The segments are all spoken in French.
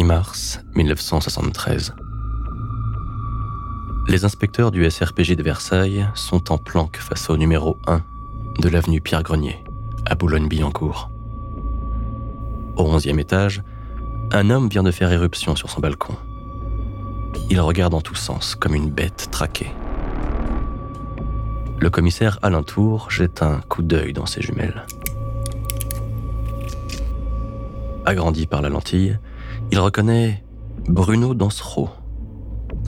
6 mars 1973. Les inspecteurs du SRPJ de Versailles sont en planque face au numéro 1 de l'avenue Pierre-Grenier, à Boulogne-Billancourt. Au 11e étage, un homme vient de faire éruption sur son balcon. Il regarde en tous sens comme une bête traquée. Le commissaire Alain Tour jette un coup d'œil dans ses jumelles. Agrandi par la lentille, il reconnaît Bruno Dansereau,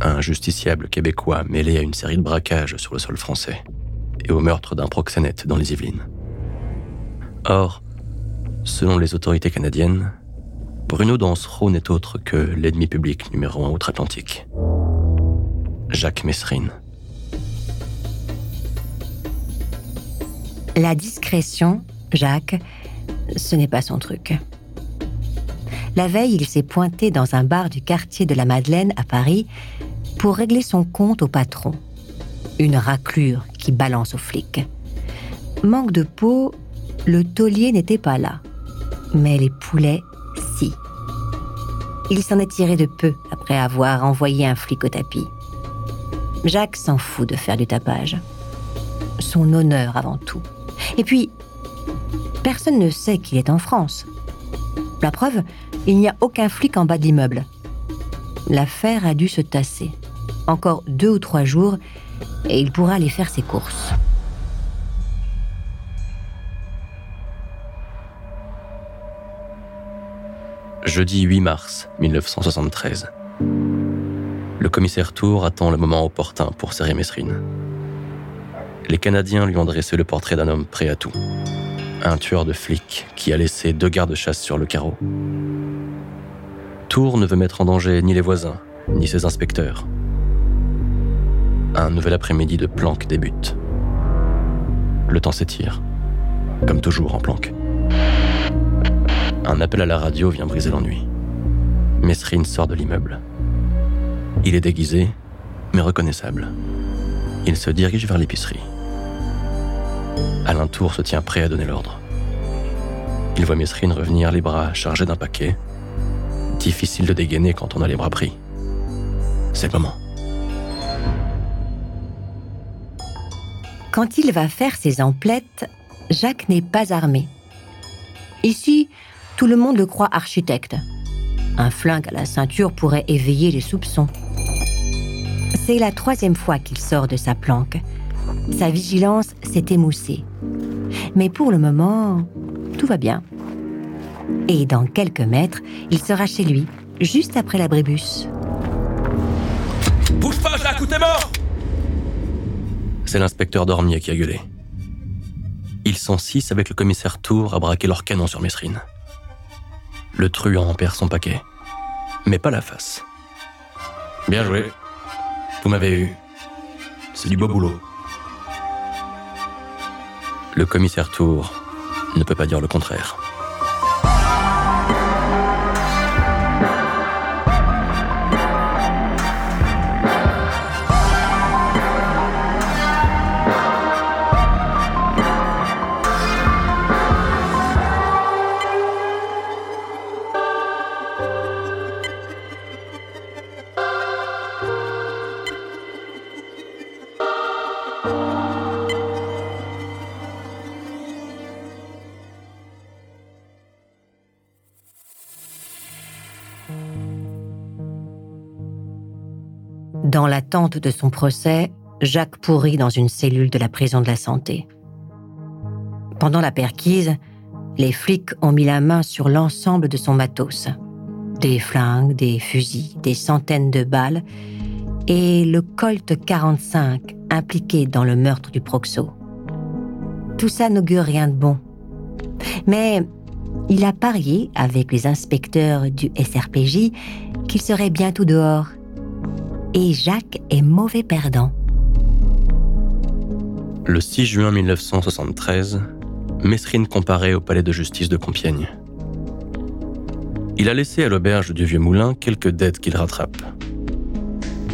un justiciable québécois mêlé à une série de braquages sur le sol français et au meurtre d'un proxénète dans les Yvelines. Or, selon les autorités canadiennes, Bruno Dansereau n'est autre que l'ennemi public numéro un outre-Atlantique. Jacques Messrine. La discrétion, Jacques, ce n'est pas son truc. La veille, il s'est pointé dans un bar du quartier de la Madeleine à Paris pour régler son compte au patron. Une raclure qui balance aux flics. Manque de peau, le taulier n'était pas là. Mais les poulets, si. Il s'en est tiré de peu après avoir envoyé un flic au tapis. Jacques s'en fout de faire du tapage. Son honneur avant tout. Et puis, personne ne sait qu'il est en France. La preuve, il n'y a aucun flic en bas de l'immeuble. L'affaire a dû se tasser. Encore deux ou trois jours, et il pourra aller faire ses courses. Jeudi 8 mars 1973. Le commissaire Tour attend le moment opportun pour serrer Mesrine les Canadiens lui ont dressé le portrait d'un homme prêt à tout. Un tueur de flics qui a laissé deux gardes-chasse sur le carreau. Tour ne veut mettre en danger ni les voisins, ni ses inspecteurs. Un nouvel après-midi de planque débute. Le temps s'étire, comme toujours en planque. Un appel à la radio vient briser l'ennui. Mesrine sort de l'immeuble. Il est déguisé, mais reconnaissable. Il se dirige vers l'épicerie. Alain Tour se tient prêt à donner l'ordre. Il voit Mesrine revenir les bras chargés d'un paquet. Difficile de dégainer quand on a les bras pris. C'est le moment. Quand il va faire ses emplettes, Jacques n'est pas armé. Ici, tout le monde le croit architecte. Un flingue à la ceinture pourrait éveiller les soupçons. C'est la troisième fois qu'il sort de sa planque. Sa vigilance s'est émoussée. Mais pour le moment, tout va bien. Et dans quelques mètres, il sera chez lui, juste après l'abribus. Bouge pas, t'es mort C'est l'inspecteur Dormier qui a gueulé. Ils sont six avec le commissaire Tour à braquer leur canon sur Mesrine. Le truand perd son paquet, mais pas la face. Bien joué. Vous m'avez eu. C'est du beau boulot. Le commissaire Tour ne peut pas dire le contraire. De son procès, Jacques pourrit dans une cellule de la prison de la santé. Pendant la perquise, les flics ont mis la main sur l'ensemble de son matos. Des flingues, des fusils, des centaines de balles et le Colt 45 impliqué dans le meurtre du Proxo. Tout ça n'augure rien de bon. Mais il a parié avec les inspecteurs du SRPJ qu'il serait bientôt dehors et Jacques est mauvais perdant. Le 6 juin 1973, Mesrine comparaît au palais de justice de Compiègne. Il a laissé à l'auberge du Vieux Moulin quelques dettes qu'il rattrape.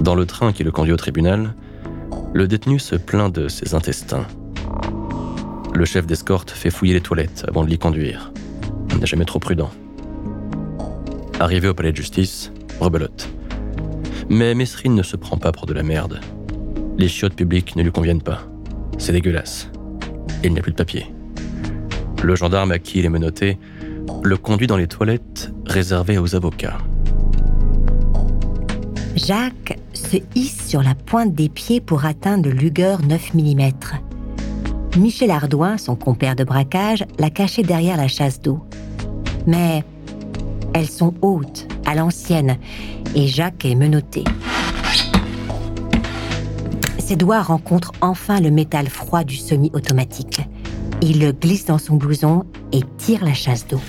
Dans le train qui le conduit au tribunal, le détenu se plaint de ses intestins. Le chef d'escorte fait fouiller les toilettes avant de l'y conduire. On n'est jamais trop prudent. Arrivé au palais de justice, rebelote. Mais Mesrine ne se prend pas pour de la merde. Les chiottes publiques ne lui conviennent pas. C'est dégueulasse. Il n'y a plus de papier. Le gendarme à qui il est menotté le conduit dans les toilettes réservées aux avocats. Jacques se hisse sur la pointe des pieds pour atteindre le Luger 9 mm. Michel Ardouin, son compère de braquage, l'a caché derrière la chasse d'eau. Mais elles sont hautes, à l'ancienne, et Jacques est menotté. Ses doigts rencontrent enfin le métal froid du semi-automatique. Il le glisse dans son blouson et tire la chasse d'eau.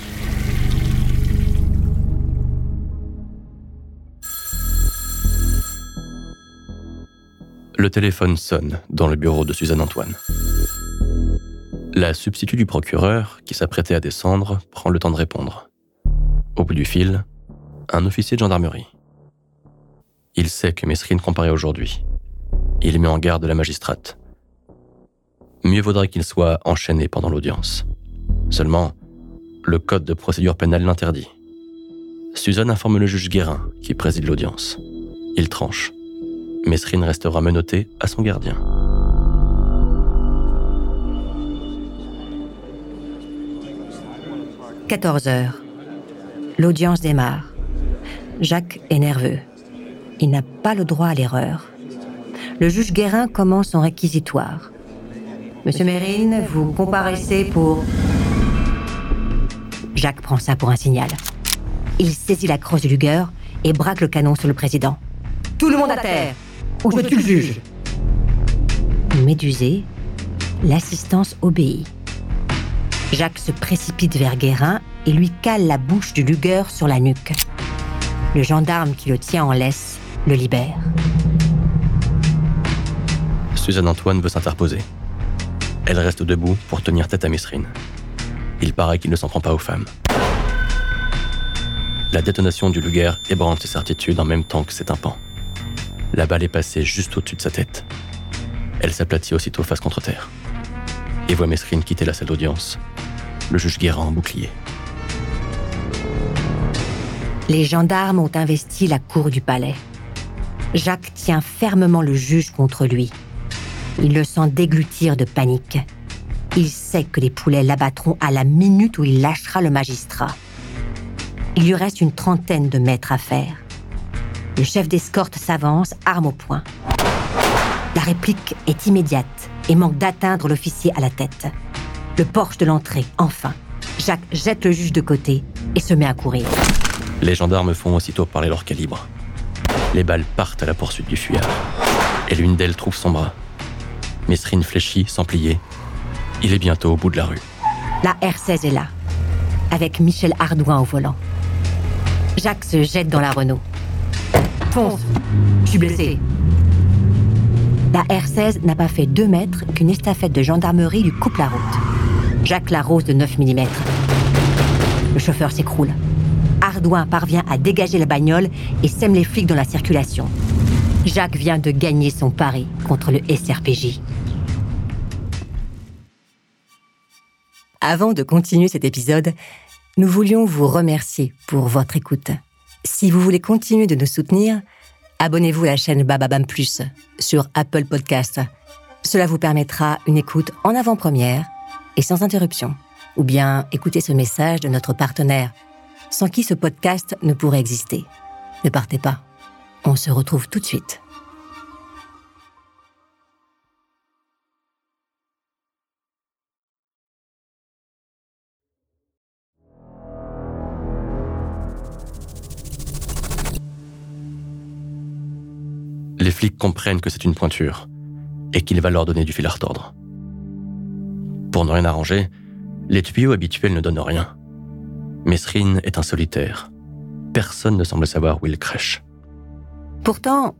Le téléphone sonne dans le bureau de Suzanne Antoine. La substitut du procureur, qui s'apprêtait à descendre, prend le temps de répondre. Au bout du fil, un officier de gendarmerie. Il sait que Mesrine comparaît aujourd'hui. Il met en garde la magistrate. Mieux vaudrait qu'il soit enchaîné pendant l'audience. Seulement, le code de procédure pénale l'interdit. Suzanne informe le juge Guérin, qui préside l'audience. Il tranche. Mesrine restera menottée à son gardien. « 14 heures. L'audience démarre. Jacques est nerveux. Il n'a pas le droit à l'erreur. Le juge Guérin commence son réquisitoire. Monsieur Mérine, vous comparaissez pour... Jacques prend ça pour un signal. Il saisit la crosse du Luger et braque le canon sur le président. Tout le monde à terre ou je tue le juge. Médusé, l'assistance obéit. Jacques se précipite vers Guérin et lui cale la bouche du Luger sur la nuque. Le gendarme qui le tient en laisse le libère. Suzanne Antoine veut s'interposer. Elle reste debout pour tenir tête à Mesrine. Il paraît qu'il ne s'en prend pas aux femmes. La détonation du Luger ébranle ses certitudes en même temps que ses tympans. La balle est passée juste au-dessus de sa tête. Elle s'aplatit aussitôt face contre terre. Et voit Mesrine quitter la salle d'audience. Le juge Guérin en bouclier. Les gendarmes ont investi la cour du palais. Jacques tient fermement le juge contre lui. Il le sent déglutir de panique. Il sait que les poulets l'abattront à la minute où il lâchera le magistrat. Il lui reste une trentaine de mètres à faire. Le chef d'escorte s'avance, arme au poing. La réplique est immédiate et manque d'atteindre l'officier à la tête. Le porche de l'entrée, enfin. Jacques jette le juge de côté et se met à courir. Les gendarmes font aussitôt parler leur calibre. Les balles partent à la poursuite du fuyard. Et l'une d'elles trouve son bras. Mesrine fléchit sans plier. Il est bientôt au bout de la rue. La R16 est là, avec Michel Ardouin au volant. Jacques se jette dans la Renault. Fonce Je suis blessé. La R16 n'a pas fait deux mètres qu'une estafette de gendarmerie lui coupe la route. Jacques l'arrose de 9 mm. Le chauffeur s'écroule. Ardouin parvient à dégager la bagnole et sème les flics dans la circulation. Jacques vient de gagner son pari contre le SRPJ. Avant de continuer cet épisode, nous voulions vous remercier pour votre écoute. Si vous voulez continuer de nous soutenir, abonnez-vous à la chaîne Bababam Plus sur Apple Podcast. Cela vous permettra une écoute en avant-première et sans interruption. Ou bien écoutez ce message de notre partenaire, sans qui ce podcast ne pourrait exister. Ne partez pas. On se retrouve tout de suite. les flics comprennent que c'est une pointure et qu'il va leur donner du fil à retordre. Pour ne rien arranger, les tuyaux habituels ne donnent rien. Mesrine est un solitaire. Personne ne semble savoir où il crèche. Pourtant,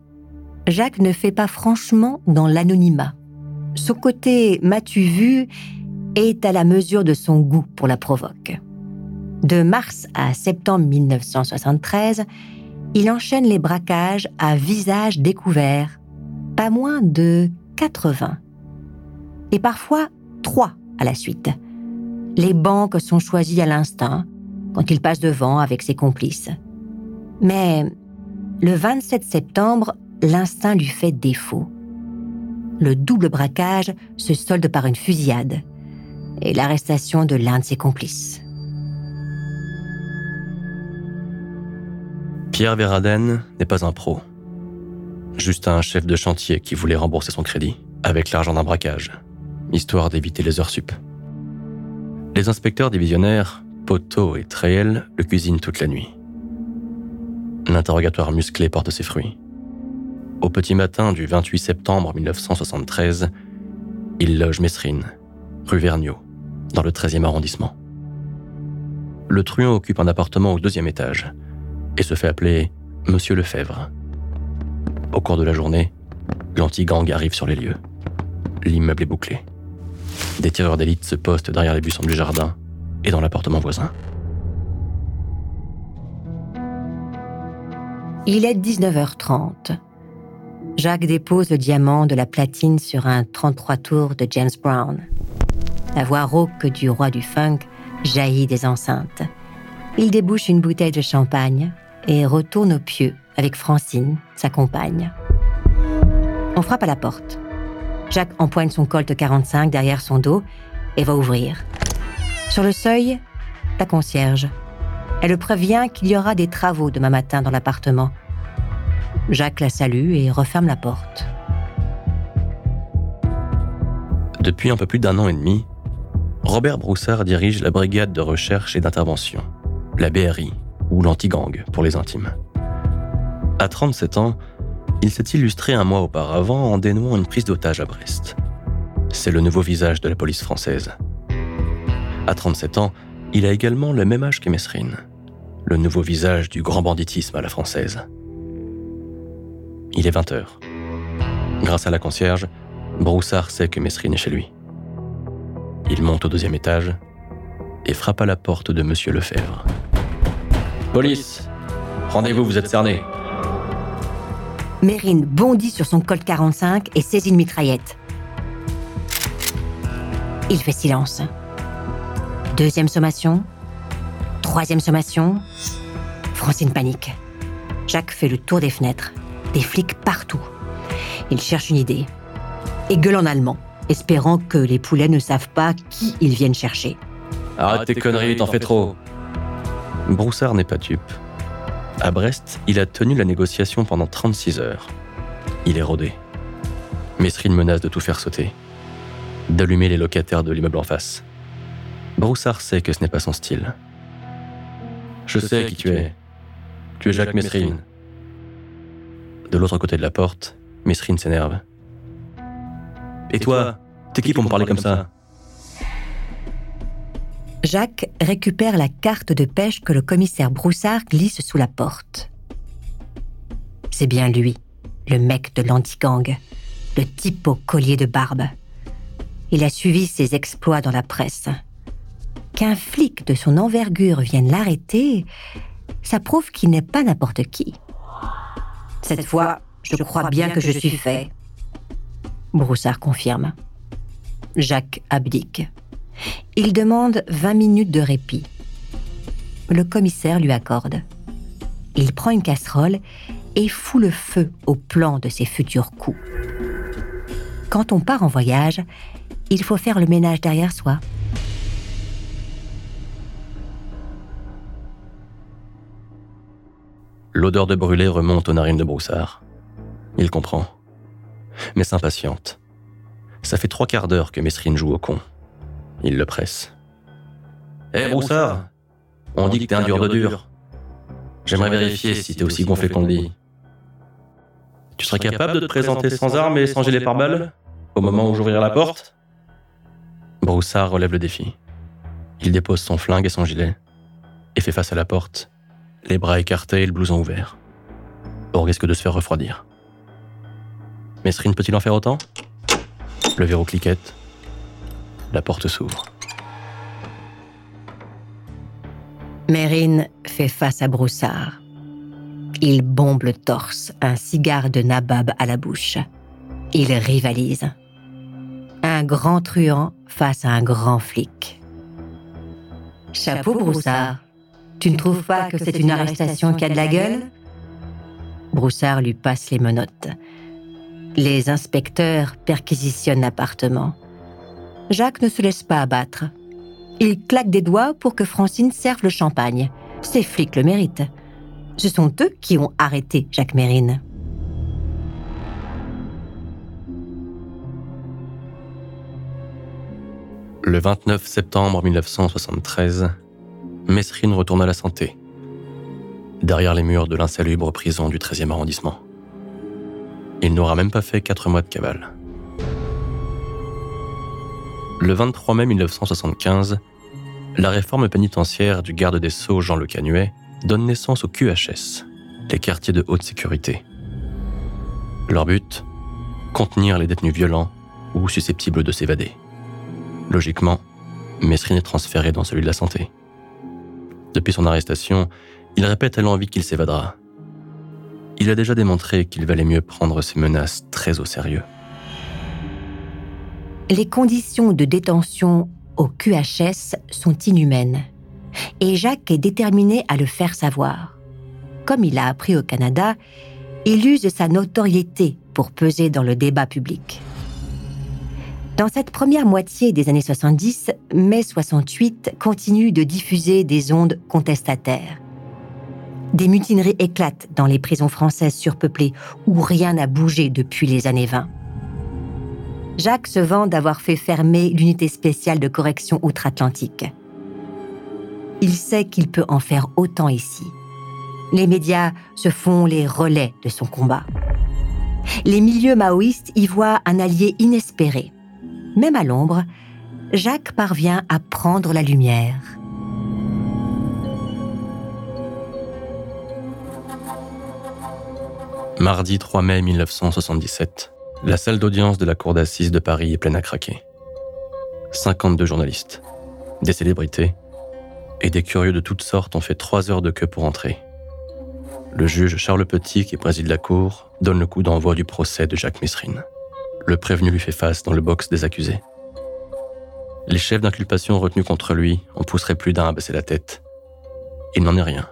Jacques ne fait pas franchement dans l'anonymat. Son côté m'as-tu vu est à la mesure de son goût pour la provoque. De mars à septembre 1973, il enchaîne les braquages à visage découvert, pas moins de 80. Et parfois trois à la suite. Les banques sont choisies à l'instinct, quand il passe devant avec ses complices. Mais le 27 septembre, l'instinct lui fait défaut. Le double braquage se solde par une fusillade et l'arrestation de l'un de ses complices. Pierre Verraden n'est pas un pro. Juste un chef de chantier qui voulait rembourser son crédit avec l'argent d'un braquage, histoire d'éviter les heures sup. Les inspecteurs divisionnaires, Poteau et Tréel, le cuisinent toute la nuit. L'interrogatoire musclé porte ses fruits. Au petit matin du 28 septembre 1973, il loge Messrine, rue Vergniaud, dans le 13e arrondissement. Le truand occupe un appartement au deuxième étage et se fait appeler Monsieur Lefebvre. Au cours de la journée, l'anti-gang arrive sur les lieux. L'immeuble est bouclé. Des tireurs d'élite se postent derrière les buissons du jardin et dans l'appartement voisin. Il est 19h30. Jacques dépose le diamant de la platine sur un 33 tours de James Brown. La voix rauque du roi du funk jaillit des enceintes. Il débouche une bouteille de champagne et retourne au pieu avec Francine, sa compagne. On frappe à la porte. Jacques empoigne son Colt 45 derrière son dos et va ouvrir. Sur le seuil, la concierge. Elle le prévient qu'il y aura des travaux demain matin dans l'appartement. Jacques la salue et referme la porte. Depuis un peu plus d'un an et demi, Robert Broussard dirige la brigade de recherche et d'intervention, la BRI, ou l'anti-gang pour les intimes. À 37 ans, il s'est illustré un mois auparavant en dénouant une prise d'otage à Brest. C'est le nouveau visage de la police française. À 37 ans, il a également le même âge que Mesrine, le nouveau visage du grand banditisme à la française. Il est 20 heures. Grâce à la concierge, Broussard sait que Mesrine est chez lui. Il monte au deuxième étage et frappe à la porte de Monsieur Lefebvre. Police Rendez-vous, vous êtes cerné. Mérine bondit sur son Colt 45 et saisit une mitraillette. Il fait silence. Deuxième sommation. Troisième sommation. Francine panique. Jacques fait le tour des fenêtres. Des flics partout. Il cherche une idée. Et gueule en allemand, espérant que les poulets ne savent pas qui ils viennent chercher. Arrête tes conneries, t'en fais trop. Broussard n'est pas dupe. À Brest, il a tenu la négociation pendant 36 heures. Il est rodé. Mesrine menace de tout faire sauter, d'allumer les locataires de l'immeuble en face. Broussard sait que ce n'est pas son style. Je sais qui tu es. Tu es Jacques Mesrine. De l'autre côté de la porte, Mesrine s'énerve. Et toi, t'es qui pour me parler comme ça? Jacques récupère la carte de pêche que le commissaire Broussard glisse sous la porte. C'est bien lui, le mec de l'anti-gang, le type au collier de barbe. Il a suivi ses exploits dans la presse. Qu'un flic de son envergure vienne l'arrêter, ça prouve qu'il n'est pas n'importe qui. Cette fois, je crois bien que je suis fait. Broussard confirme. Jacques abdique. Il demande 20 minutes de répit. Le commissaire lui accorde. Il prend une casserole et fout le feu au plan de ses futurs coups. Quand on part en voyage, il faut faire le ménage derrière soi. L'odeur de brûlé remonte aux narines de Broussard. Il comprend, mais s'impatiente. Ça fait trois quarts d'heure que Mesrine joue au con. Il le presse. Hé eh, Broussard On dit que t'es un dur de dur. J'aimerais vérifier si t'es aussi gonflé qu'on le dit. Tu serais capable de te présenter sans armes et sans gilet pare-balles Au moment où j'ouvrirai la porte? Broussard relève le défi. Il dépose son flingue et son gilet et fait face à la porte, les bras écartés et le blouson ouvert, au risque de se faire refroidir. Mesrine peut-il en faire autant? Le verrou cliquette, la porte s'ouvre. Mérine fait face à Broussard. Il bombe le torse, un cigare de nabab à la bouche. Il rivalise. Un grand truand face à un grand flic. Chapeau, Broussard. Tu ne trouves pas que c'est une arrestation qui a de la gueule Broussard lui passe les menottes. Les inspecteurs perquisitionnent l'appartement. Jacques ne se laisse pas abattre. Il claque des doigts pour que Francine serve le champagne. Ces flics le méritent. Ce sont eux qui ont arrêté Jacques Mérine. Le 29 septembre 1973, Mesrine retourne à la santé, derrière les murs de l'insalubre prison du 13e arrondissement. Il n'aura même pas fait quatre mois de cavale. Le 23 mai 1975, la réforme pénitentiaire du garde des Sceaux Jean Le Canuet donne naissance au QHS, les quartiers de haute sécurité. Leur but Contenir les détenus violents ou susceptibles de s'évader. Logiquement, Mesrine est transféré dans celui de la santé. Depuis son arrestation, il répète à l'envie qu'il s'évadera. Il a déjà démontré qu'il valait mieux prendre ses menaces très au sérieux. Les conditions de détention au QHS sont inhumaines. Et Jacques est déterminé à le faire savoir. Comme il a appris au Canada, il use sa notoriété pour peser dans le débat public. Dans cette première moitié des années 70, mai 68 continue de diffuser des ondes contestataires. Des mutineries éclatent dans les prisons françaises surpeuplées où rien n'a bougé depuis les années 20. Jacques se vant d'avoir fait fermer l'unité spéciale de correction outre-Atlantique. Il sait qu'il peut en faire autant ici. Les médias se font les relais de son combat. Les milieux maoïstes y voient un allié inespéré même à l'ombre, Jacques parvient à prendre la lumière. Mardi 3 mai 1977, la salle d'audience de la cour d'assises de Paris est pleine à craquer. 52 journalistes, des célébrités et des curieux de toutes sortes ont fait trois heures de queue pour entrer. Le juge Charles Petit, qui préside la cour, donne le coup d'envoi du procès de Jacques Messrine le prévenu lui fait face dans le box des accusés. Les chefs d'inculpation retenus contre lui en pousseraient plus d'un à baisser la tête. Il n'en est rien.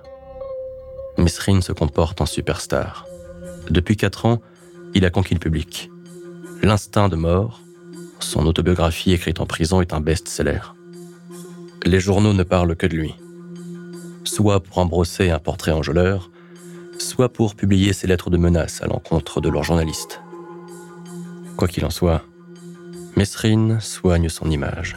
Misrine se comporte en superstar. Depuis quatre ans, il a conquis le public. L'instinct de mort, son autobiographie écrite en prison est un best-seller. Les journaux ne parlent que de lui. Soit pour embrosser un portrait enjôleur, soit pour publier ses lettres de menace à l'encontre de leurs journalistes. Quoi qu'il en soit, Mesrine soigne son image.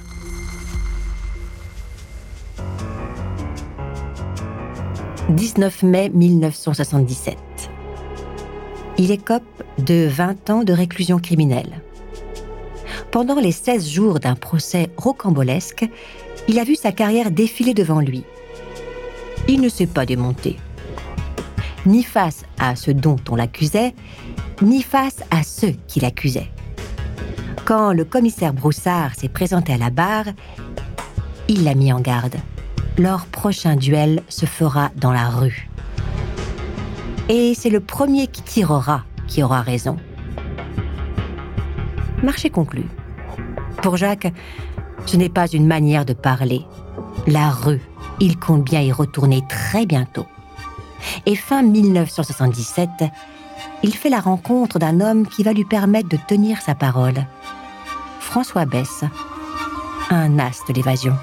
« 19 mai 1977. Il écope de 20 ans de réclusion criminelle. Pendant les 16 jours d'un procès rocambolesque, il a vu sa carrière défiler devant lui. Il ne s'est pas démonté. Ni face à ce dont on l'accusait, ni face à ceux qui l'accusaient. Quand le commissaire Broussard s'est présenté à la barre, il l'a mis en garde. Leur prochain duel se fera dans la rue. Et c'est le premier qui tirera qui aura raison. Marché conclu. Pour Jacques, ce n'est pas une manière de parler. La rue, il compte bien y retourner très bientôt. Et fin 1977, il fait la rencontre d'un homme qui va lui permettre de tenir sa parole. François Besse, un as de l'évasion.